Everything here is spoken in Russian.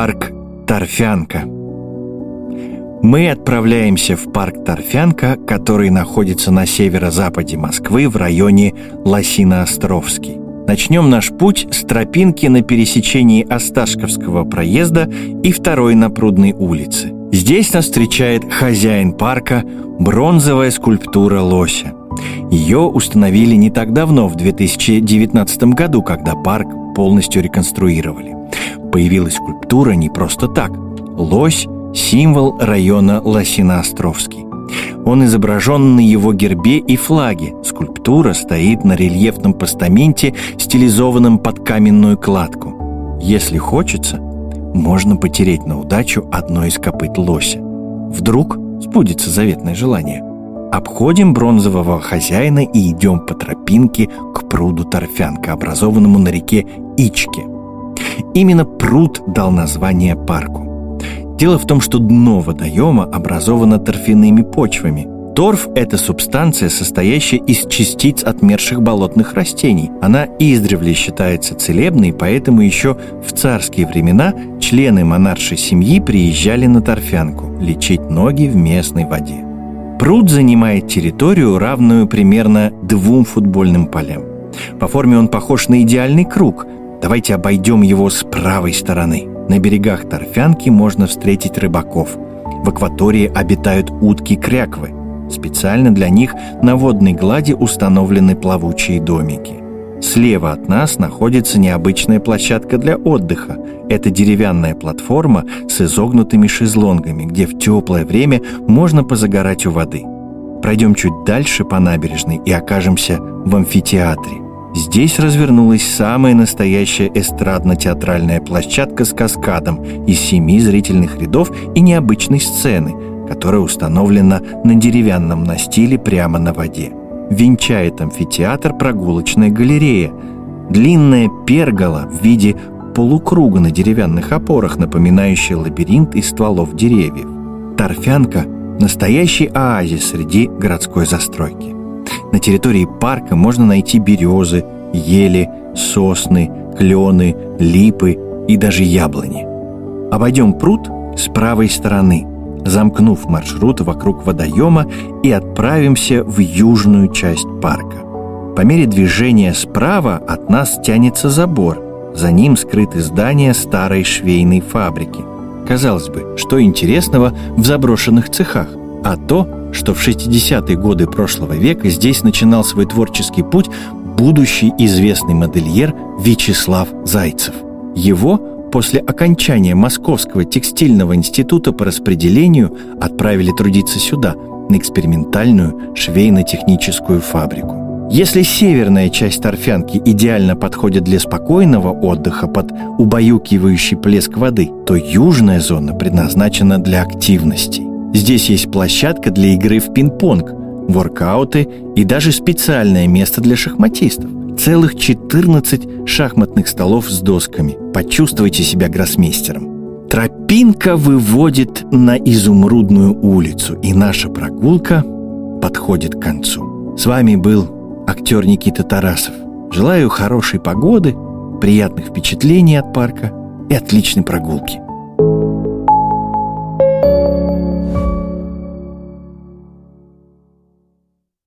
Парк Торфянка. Мы отправляемся в парк Торфянка, который находится на северо-западе Москвы в районе Лосино-Островский. Начнем наш путь с тропинки на пересечении Осташковского проезда и второй на Прудной улице. Здесь нас встречает хозяин парка – бронзовая скульптура лося. Ее установили не так давно, в 2019 году, когда парк полностью реконструировали. Появилась скульптура не просто так. Лось – символ района Лосиноостровский. Он изображен на его гербе и флаге. Скульптура стоит на рельефном постаменте, стилизованном под каменную кладку. Если хочется, можно потереть на удачу одно из копыт лося. Вдруг сбудется заветное желание. Обходим бронзового хозяина и идем по тропинке к пруду Торфянка, образованному на реке Ичке. Именно пруд дал название парку. Дело в том, что дно водоема образовано торфяными почвами. Торф – это субстанция, состоящая из частиц отмерших болотных растений. Она издревле считается целебной, поэтому еще в царские времена члены монаршей семьи приезжали на торфянку лечить ноги в местной воде. Пруд занимает территорию, равную примерно двум футбольным полям. По форме он похож на идеальный круг. Давайте обойдем его с правой стороны. На берегах Торфянки можно встретить рыбаков. В акватории обитают утки-кряквы. Специально для них на водной глади установлены плавучие домики. Слева от нас находится необычная площадка для отдыха. Это деревянная платформа с изогнутыми шезлонгами, где в теплое время можно позагорать у воды. Пройдем чуть дальше по набережной и окажемся в амфитеатре – Здесь развернулась самая настоящая эстрадно-театральная площадка с каскадом из семи зрительных рядов и необычной сцены, которая установлена на деревянном настиле прямо на воде. Венчает амфитеатр прогулочная галерея, длинная пергола в виде полукруга на деревянных опорах, напоминающая лабиринт из стволов деревьев. Торфянка – настоящий оазис среди городской застройки. На территории парка можно найти березы, ели, сосны, клены, липы и даже яблони. Обойдем пруд с правой стороны, замкнув маршрут вокруг водоема и отправимся в южную часть парка. По мере движения справа от нас тянется забор. За ним скрыты здания старой швейной фабрики. Казалось бы, что интересного в заброшенных цехах? А то, что в 60-е годы прошлого века здесь начинал свой творческий путь будущий известный модельер Вячеслав Зайцев. Его после окончания Московского текстильного института по распределению отправили трудиться сюда, на экспериментальную швейно-техническую фабрику. Если северная часть торфянки идеально подходит для спокойного отдыха под убаюкивающий плеск воды, то южная зона предназначена для активностей. Здесь есть площадка для игры в пинг-понг, воркауты и даже специальное место для шахматистов. Целых 14 шахматных столов с досками. Почувствуйте себя гроссмейстером. Тропинка выводит на Изумрудную улицу, и наша прогулка подходит к концу. С вами был актер Никита Тарасов. Желаю хорошей погоды, приятных впечатлений от парка и отличной прогулки.